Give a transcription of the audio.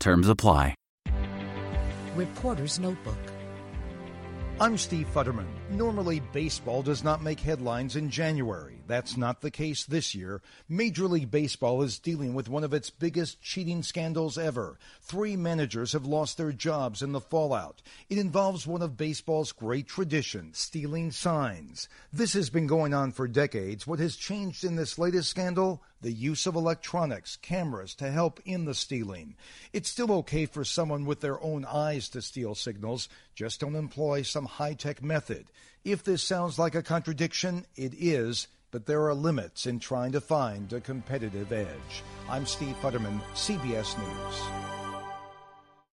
Terms apply. Reporter's Notebook. I'm Steve Futterman. Normally, baseball does not make headlines in January. That's not the case this year. Major League Baseball is dealing with one of its biggest cheating scandals ever. Three managers have lost their jobs in the fallout. It involves one of baseball's great traditions, stealing signs. This has been going on for decades. What has changed in this latest scandal? The use of electronics, cameras to help in the stealing. It's still okay for someone with their own eyes to steal signals, just don't employ some high tech method. If this sounds like a contradiction, it is but there are limits in trying to find a competitive edge. I'm Steve Futterman, CBS News.